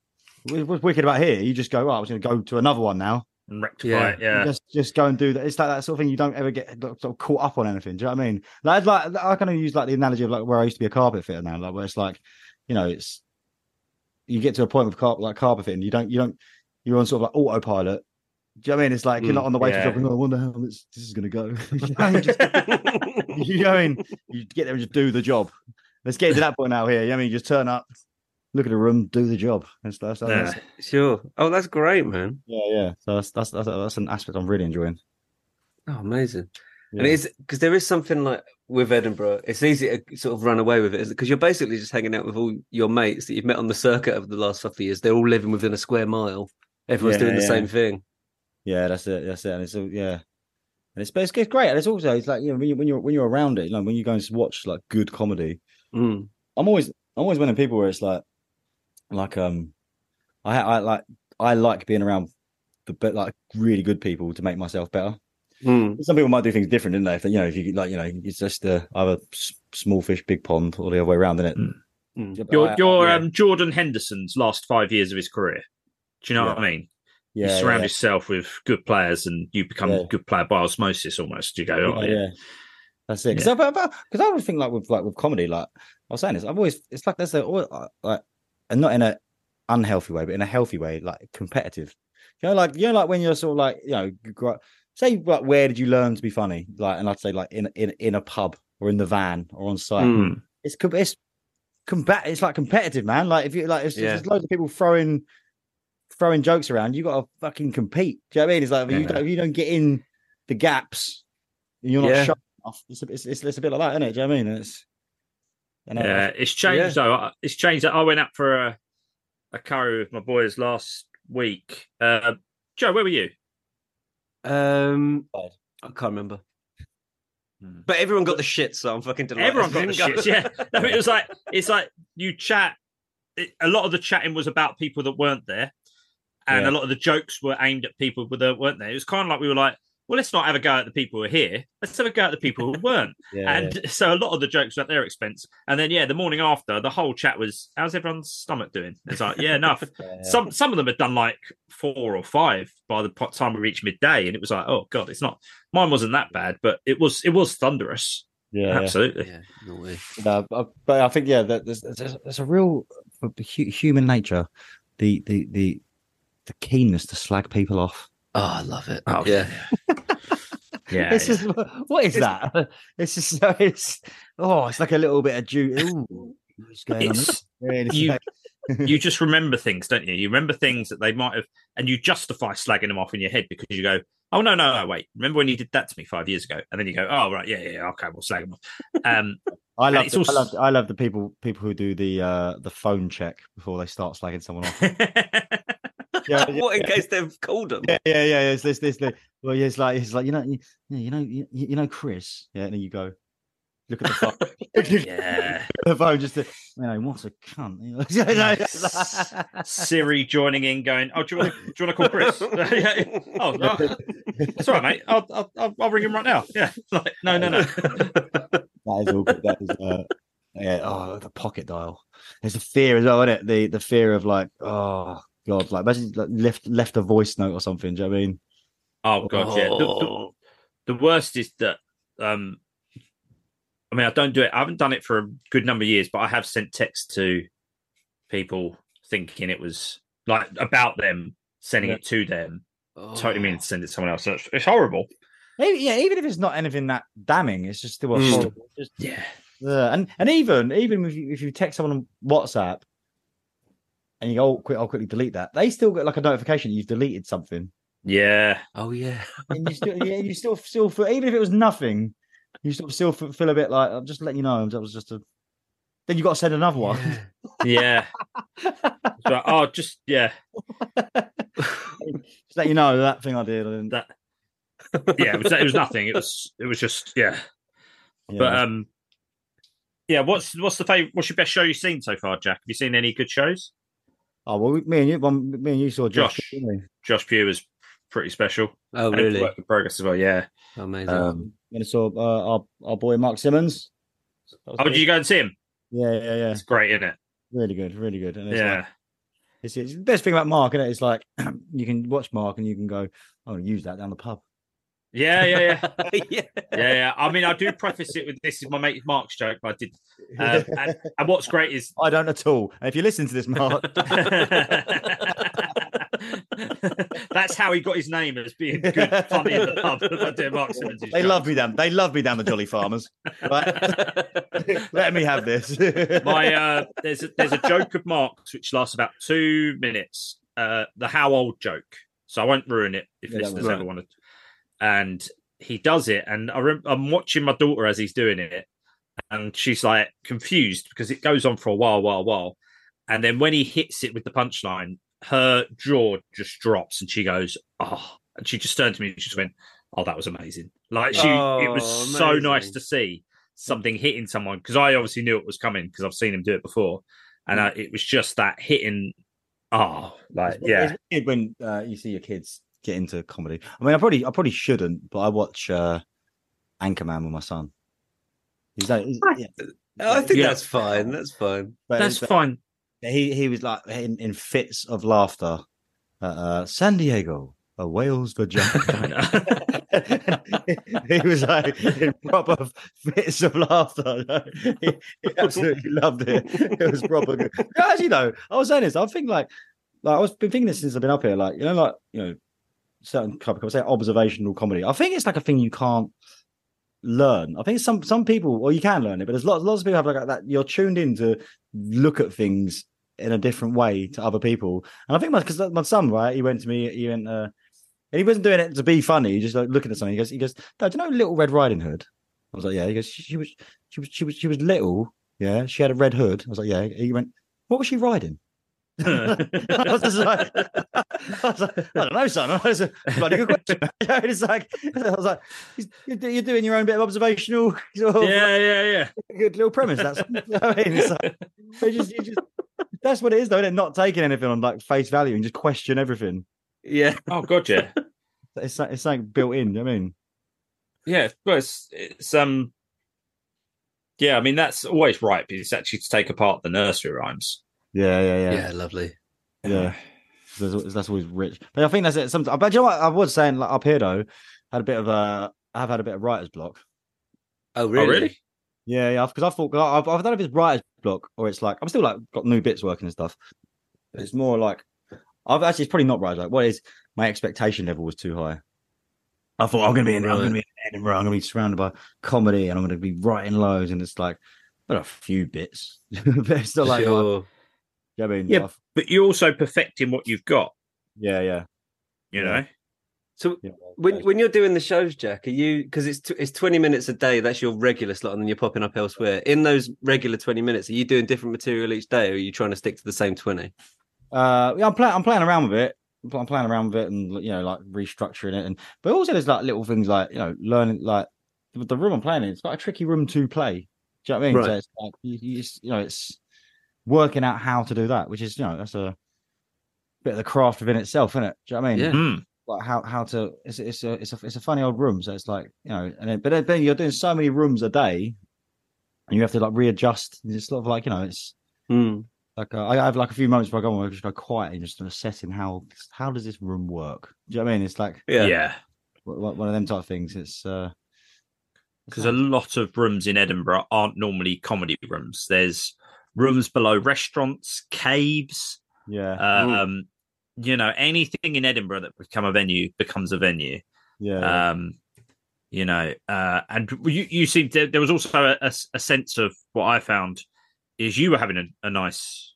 wh- what's wicked about here? You just go. Oh, I was going to go to another one now. And rectify Yeah. it. Yeah. Just just go and do that. It's like that sort of thing. You don't ever get like, sort of caught up on anything. Do you know what I mean? Like, like I kind of use like the analogy of like where I used to be a carpet fitter now, like where it's like, you know, it's you get to a point with carpet like carpet fitting, you don't you don't you're on sort of like autopilot. Do you know what I mean? It's like you're Mm, not on the way yeah. to job. and, Oh, I wonder how this, this is going to go. you know what I mean? Just- you know I mean? You get there and just do the job. Let's get to that point now here. You know I mean? Just turn up, look at the room, do the job. That's that's, that's Yeah. Sure. Oh, that's great, man. yeah, yeah. So that's that's that's, that's an aspect I'm really enjoying. Oh, amazing. Yeah. And it's because there is something like with Edinburgh, it's easy to sort of run away with it because you're basically just hanging out with all your mates that you've met on the circuit over the last couple of years. They're all living within a square mile. Everyone's Yeah, doing the yeah. same thing. Yeah, that's it. That's it. And it's all, yeah, and it's it's, it's great. And it's also it's like you know when you when you're when you're around it, you know when you go and watch like good comedy. Mm. I'm always I'm always one of the people where it's like like um I I like I like being around the but like really good people to make myself better. Mm. Some people might do things different, don't they? If you know, if you like, you know, it's just uh, either s- small fish, big pond, or the other way around, isn't it? Mm. Mm. Yeah, but I- you're yeah, um, Jordan Henderson's last five years of his career. Do you know Yeah. what I mean? yeah, you surround yeah, yourself with good players and you become Yeah. a good player by osmosis almost. You go, oh, yeah, yeah. yeah. That's it. Because I, because I always think like with like with comedy, like I was saying this, I've always it's like there's a uh, like and not in a unhealthy way, but in a healthy way, like competitive. You know, like you know, like when you're sort of like you know, you grow up- say like where did you learn to be funny? Like, and I'd say like in in in a pub or in the van or on site. Mm. It's it's combat. It's like competitive, man. Like if you like, if, Yeah. there's loads of people throwing throwing jokes around, you got to fucking compete. Do you know what I mean? It's like if, you don't, you don't get in the gaps, you're not Yeah. enough. It's, a, it's, it's it's a bit like that, isn't it? Do you know what I mean? It's and I- Yeah, it's changed though. I- It's changed. I went out for a, a curry with my boys last week. Uh, Joe, where were you? Um, I can't remember. But everyone got the shit, so I'm fucking delighted. Everyone got the Didn't go- shits. Yeah, no, it was like it's like you chat. It, a lot of the chatting was about people that weren't there, and Yeah. a lot of the jokes were aimed at people that weren't there. It was kind of like we were like, well, let's not have a go at the people who are here. Let's have a go at the people who weren't. yeah, and so a lot of the jokes were at their expense. And then yeah, the morning after, the whole chat was, "How's everyone's stomach doing?" It's like, yeah, enough. yeah, yeah. Some some of them had done like four or five by the time we reached midday, and it was like, oh god, it's not. Mine wasn't that bad, but it was it was thunderous. yeah, yeah. Absolutely. Yeah, no way. No, but, but I think yeah, that there's, there's, there's a real human nature, the the the the keenness to slag people off. Oh, I love it. Oh, yeah. Yeah, This yeah. just what is that? It's just so it's oh, it's like a little bit of Jew. Ooh, what's going? It's- Yeah, it's you- you just remember things, don't you? You remember things that they might have, and you justify slagging them off in your head because you go, Oh no, no, no! Wait, remember when you did that to me five years ago? And then you go, "Oh right, yeah, yeah, yeah, okay, we'll slag them off." Um, I love, it's the, also- I love I love the people people who do the uh the phone check before they start slagging someone off. Yeah, yeah, what in case they've called them? yeah, yeah, yeah. It's this, this, this. Well, yeah, it's like it's like you know, you, you know, you, you know, Chris. Yeah, and then you go look at the phone. yeah. the phone just to, you know, what a cunt. You know, Siri joining in, going, "Oh, do you want to, do you want to call Chris?" Yeah. oh, no. that's all right, mate. I'll, I'll, I'll, I'll ring him right now. Yeah, like, no, no, no. That is all good. That is, uh, yeah. Oh, the pocket dial. There's a fear as well, isn't it? The the fear of like, oh god, like imagine like, left left a voice note or something. Do you know what I mean? Oh god, yeah. The, the, Oh. the worst is that um I mean I don't do it. I haven't done it for a good number of years, but I have sent texts to people thinking it was like about them, sending Yeah. it to them. Oh. Totally mean to send it to someone else. It's, it's horrible. Maybe, yeah, even if it's not anything that damning, it's just still a Mm. horrible. Just, Yeah. yeah. and and even even if you if you text someone on WhatsApp and you go, oh, quick, I'll quickly delete that. They still get like a notification you've deleted something, Yeah. Oh yeah. and you still yeah, you still still feel even if it was nothing, you still still feel feel a bit like I'm just letting you know that was just a. Then you got to send another one. Yeah. so, oh, just yeah. just let you know that thing I did. I didn't. That yeah, it was it was nothing. It was it was just yeah. Yeah. But um yeah, what's what's the favorite what's your best show you've seen so far, Jack? Have you seen any good shows? Oh well, me and you, well, me and you saw Josh. Josh. didn't? Josh Pugh was pretty special. Oh And really? Work in progress as well, yeah. Amazing. Um, and I saw uh, our our boy Mark Simmons. That was Oh, good. did you go and see him? Yeah, yeah, yeah. It's great, isn't it? Really good, really good. And it's Yeah. like, it's, it's the best thing about Mark, is It's like you can watch Mark and you can go, oh, use that down the pub. Yeah, yeah, yeah. yeah. Yeah, yeah. I mean, I do preface it with this is my mate Mark's joke, but I did. Um, and, and what's great is I don't at all. And if you listen to this, Mark, that's how he got his name as being good, funny in the pub. by doing Mark Simmons' they jokes. love me down. They love me down the Jolly Farmers. Right? Let me have this. my uh there's a, there's a joke of Mark's which lasts about two minutes. Uh, the how old joke. So I won't ruin it if Yeah, listeners ever want to. And he does it, and I rem- I'm watching my daughter as he's doing it, and she's like confused because it goes on for a while, while, while, and then when he hits it with the punchline, her jaw just drops, and she goes, "Oh!" and she just turned to me and she just went, "Oh, that was amazing!" Like she, it was Oh, so nice to see something hitting someone because I obviously knew it was coming because I've seen him do it before, and uh, it was just that hitting. Oh, like yeah, It's weird when uh, you see your kids get into comedy. I mean, I probably, I probably shouldn't, but I watch uh, Anchorman with my son. He's like, he's, yeah, I think Yeah. that's fine. That's fine. but that's it's- fine. He he was like in, in fits of laughter. Uh, uh, San Diego, a whale's vagina. he was like in proper fits of laughter. he, he absolutely loved it. It was proper good. Yeah, Actually, though, I was saying this. I think like, like I was been thinking this since I've been up here. Like, you know, like you know, certain kind of say observational comedy. I think it's like a thing you can't learn. I think some some people, well, you can learn it, but there's lots lots of people have like that. You're tuned in to look at things in a different way to other people. And I think my because my son, right, he went to me, he went, uh, and he wasn't doing it to be funny. He just like looking at something. He goes, he goes, Dad, do you know Little Red Riding Hood? I was like, yeah. He goes, she was, she was, she was, she was little. Yeah, she had a red hood. I was like, yeah. He went, what was she riding? I was just like, I was like, I don't know, son. It's a bloody good question. You know, it's like, I was like, you're doing your own bit of observational, sort of, yeah, yeah, yeah. good little premise. That's, what I mean, it's like, you just, you just, that's what it is, though. Isn't it? Not taking anything on like face value and just question everything. Yeah. Oh god, yeah, It's like- it's something built in. you know what I mean, yeah. Well, it's, it's um, yeah. I mean, that's always right because it's actually to take apart the nursery rhymes. Yeah, yeah, yeah, Yeah, lovely. yeah. That's, that's always rich. But I think that's it. Sometimes, but you know what? I was saying like up here though, had a bit of a, I've had a bit of writer's block. Oh, oh really? Oh, really? Yeah, yeah. Because I thought 'cause I've, I've done if it's writer's block or it's like I'm still like got new bits working and stuff. But it's more like I've actually it's probably not writer's block. What is my expectation level was too high. I thought I'm gonna be in I'm Right. gonna be in Edinburgh. I'm gonna be surrounded by comedy and I'm gonna be writing loads and it's like but a few bits. but it's not like Sure. I mean Yeah. I've- But you're also perfecting what you've got. yeah, yeah. You Yeah. know. So when when you're doing the shows, Jack, are you because it's t- it's twenty minutes a day? That's your regular slot, and then you're popping up elsewhere. In those regular twenty minutes, are you doing different material each day, or are you trying to stick to the same twenty? Uh, yeah, I'm playing. I'm playing around with it. I'm playing around with it, and you know, like restructuring it. And but also there's like little things like you know, learning like the, the room I'm playing in. It's quite a tricky room to play. Do you know what I mean? So it's like you, you, just, you know, it's working out how to do that, which is you know, that's a bit of the craft within itself, isn't it? Do you know what I mean? Yeah. Hmm. Like how how to it's it's a it's a it's a funny old room. So it's like you know, and then, but then, then you're doing so many rooms a day, and you have to like readjust. It's sort of like you know, it's Hmm. like uh, I have like a few moments where I go on where I just go quiet and just assessing how how does this room work. Do you know what I mean? It's like Yeah. Yeah. one one of them type of things. It's uh because a lot of rooms in Edinburgh aren't normally comedy rooms. There's rooms below restaurants, caves. yeah Um, you know, anything in Edinburgh that become a venue becomes a venue. yeah Um, you know, uh, and you you see there, there was also a sense of what I found is you were having a, a nice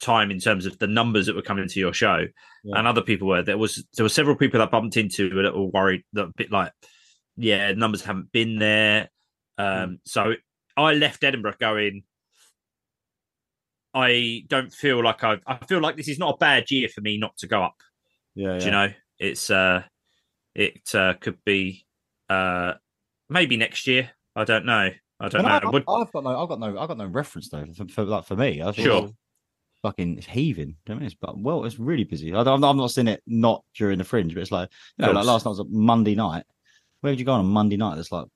time in terms of the numbers that were coming to your show, Yeah. and other people were. There was there were several people that bumped into a little worried, that a bit like, yeah, numbers haven't been there. Um, so I left Edinburgh going. I don't feel like I've. I feel like this is not a bad year for me not to go up. yeah Do you know? It's uh, it uh, could be uh, maybe next year. I don't know. I don't But know. I, Would- have got no I've got no I've got no reference though for, for like for me. I Sure. fucking it's heaving. Do you know what I mean? It's but well, it's really busy. I, I'm not seeing it not during the fringe, but it's like you know, like last night was a Monday night. Where would you go on a Monday night that's like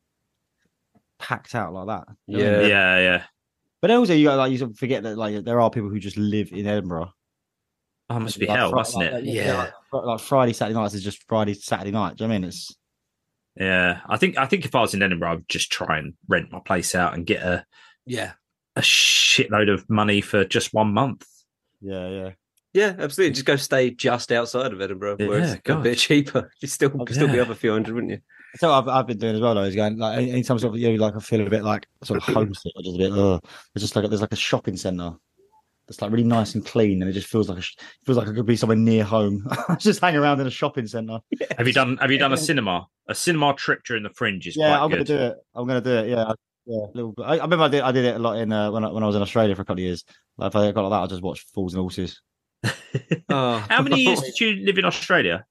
packed out like that? You know what I mean? yeah, yeah. But also you got like you sort of forget that like there are people who just live in Edinburgh. Oh, must be Like, hell, Fri- mustn't like, it? like, Yeah, Like, like Friday, Saturday nights is just Friday, Saturday night. Do you know what I mean? It's yeah. I think I think if I was in Edinburgh, I'd just try and rent my place out and get a Yeah. a shitload of money for just one month. yeah, yeah. Yeah, absolutely. Just go stay just outside of Edinburgh, where Yeah, it's a bit cheaper. You still Oh, still be yeah. up a few hundred, wouldn't you? So I've I've been doing as well though. Is going like any- anytime sort of you know, like I feel a bit like sort of homesick or just a bit. Uh, it's just like there's like a shopping centre that's like really nice and clean, and it just feels like a, feels like I could be somewhere near home. just hang around in a shopping centre. Have you done Have you done a cinema? A cinema trip during the Fringe is Yeah, I'm good. gonna do it. I'm gonna do it. Yeah, I- yeah. Little. I, I remember I did I did it a lot in uh, when I, when I was in Australia for a couple of years. Like if I got like that, I just watched Fools and Horses. Oh, How many years did you live in Australia?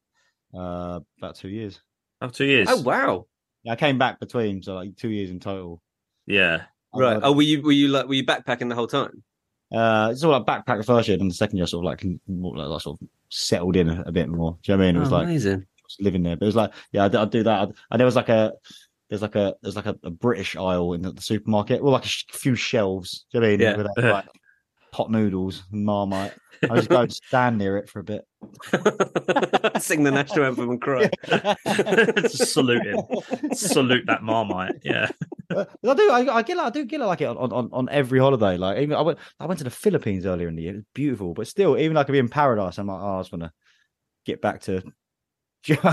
Uh, about two years. Oh, two years. Oh wow! Yeah, I came back between, so like two years in total. Yeah. Right. Oh, were you were you like were you backpacking the whole time? Uh, it's all like backpack the first year, and the second year sort of like, more like, like sort of settled in a, a bit more. Do you know what I mean? It was Oh, like amazing. just living there, but it was like, yeah, I'd, I'd do that. I'd, and there was like a, there's like a, there's like a, a British aisle in the, the supermarket, well, like a sh- few shelves. Do you know what I mean? Yeah. With, like, pot noodles, Marmite. I just go and stand near it for a bit. Sing the national anthem and cry. Salute him. Salute that marmite. Yeah. I do, I, I get, like, I do get like it on, on, on every holiday. Like even I went, I went to the Philippines earlier in the year. It was beautiful, but still, even like I could be in paradise. I'm like, oh, I just want to get back to, get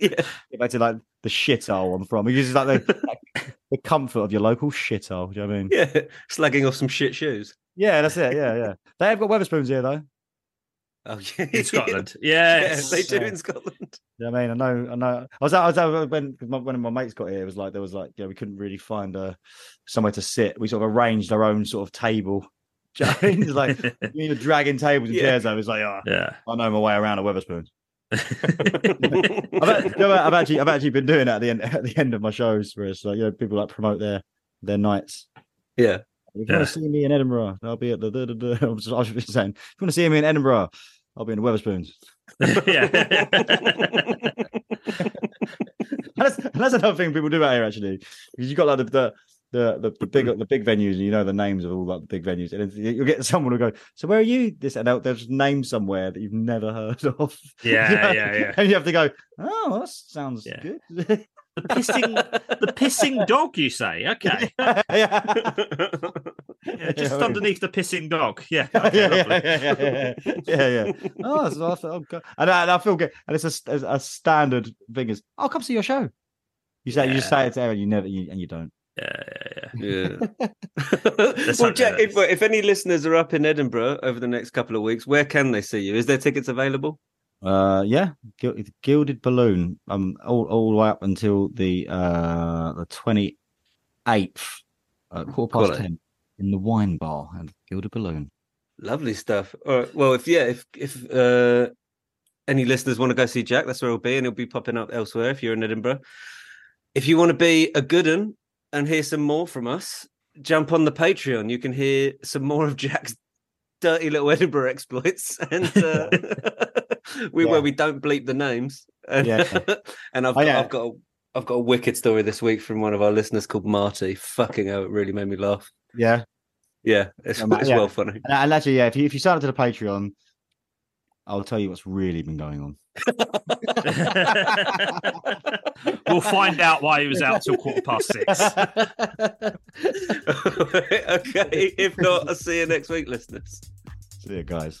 yeah. back to like the shithole I'm from. Because it's like the, like, the comfort of your local shithole. Do you know what I mean? Yeah. Slagging off some shit shoes. Yeah, that's it. Yeah, yeah. They have got Wetherspoons here though. Oh yeah. In Scotland. Yeah, Yes. they do Yeah. in Scotland. You know I mean? I know, I know. I was out, I was out when cause my, when my mates got here. It was like there was like, yeah, we couldn't really find a somewhere to sit. We sort of arranged our own sort of table. Do you know I mean? Like you know, dragging tables and Yeah. chairs over. It's like, oh, Yeah. I know my way around a Wetherspoon. I've, you know, I've actually, I've actually been doing that at the end, at the end of my shows, where it's like, you know, people like promote their their nights. Yeah. If you Yeah. want to see me in Edinburgh, I'll be at the. the, the, the I was I was just saying, if you want to see me in Edinburgh, I'll be in the Wetherspoons. And that's, that's another thing people do out here actually, because you got like the the the the, the big the big venues, and you know the names of all like the big venues, and you'll get someone who go, "So where are you?" This and they'll, they'll just name somewhere that you've never heard of. Yeah, You know? yeah, yeah. And you have to go, "Oh, that sounds Yeah. good." The pissing, the pissing dog. You say? Okay. yeah. Yeah, just Yeah, I mean- underneath the pissing dog. Yeah. yeah, Okay, yeah, lovely. yeah, yeah, yeah, yeah, yeah. Oh, so I feel, I'm oh, and, I, and I feel good. And it's a, a standard thing is, "I'll come see your show." You say you just say it to Aaron, you never, you, and you don't. Yeah, yeah, yeah. Yeah. Well, Jack, if, if any listeners are up in Edinburgh over the next couple of weeks, where can they see you? Is there tickets available? Uh, yeah, Gilded Balloon. Um, all all the way up until the uh the twenty eighth, uh, quarter past Quality. ten, in the wine bar and Gilded Balloon. Lovely stuff. All right. Well, if yeah, if if uh, any listeners want to go see Jack, that's where he'll be, and he'll be popping up elsewhere if you're in Edinburgh. If you want to be a good one and hear some more from us, jump on the Patreon. You can hear some more of Jack's dirty little Edinburgh exploits, and uh, we Yeah. where we don't bleep the names. And, Yeah. and I've Oh, got, yeah. I've got a, I've got a wicked story this week from one of our listeners called Marty. Fucking hell, it really made me laugh. Yeah, Yeah, it's, Yeah, it's yeah. well funny. and, and actually, yeah, if you if you sign up to the Patreon, I'll tell you what's really been going on. we'll find out why he was out till quarter past six. okay, if not, I'll see you next week, listeners. See you guys.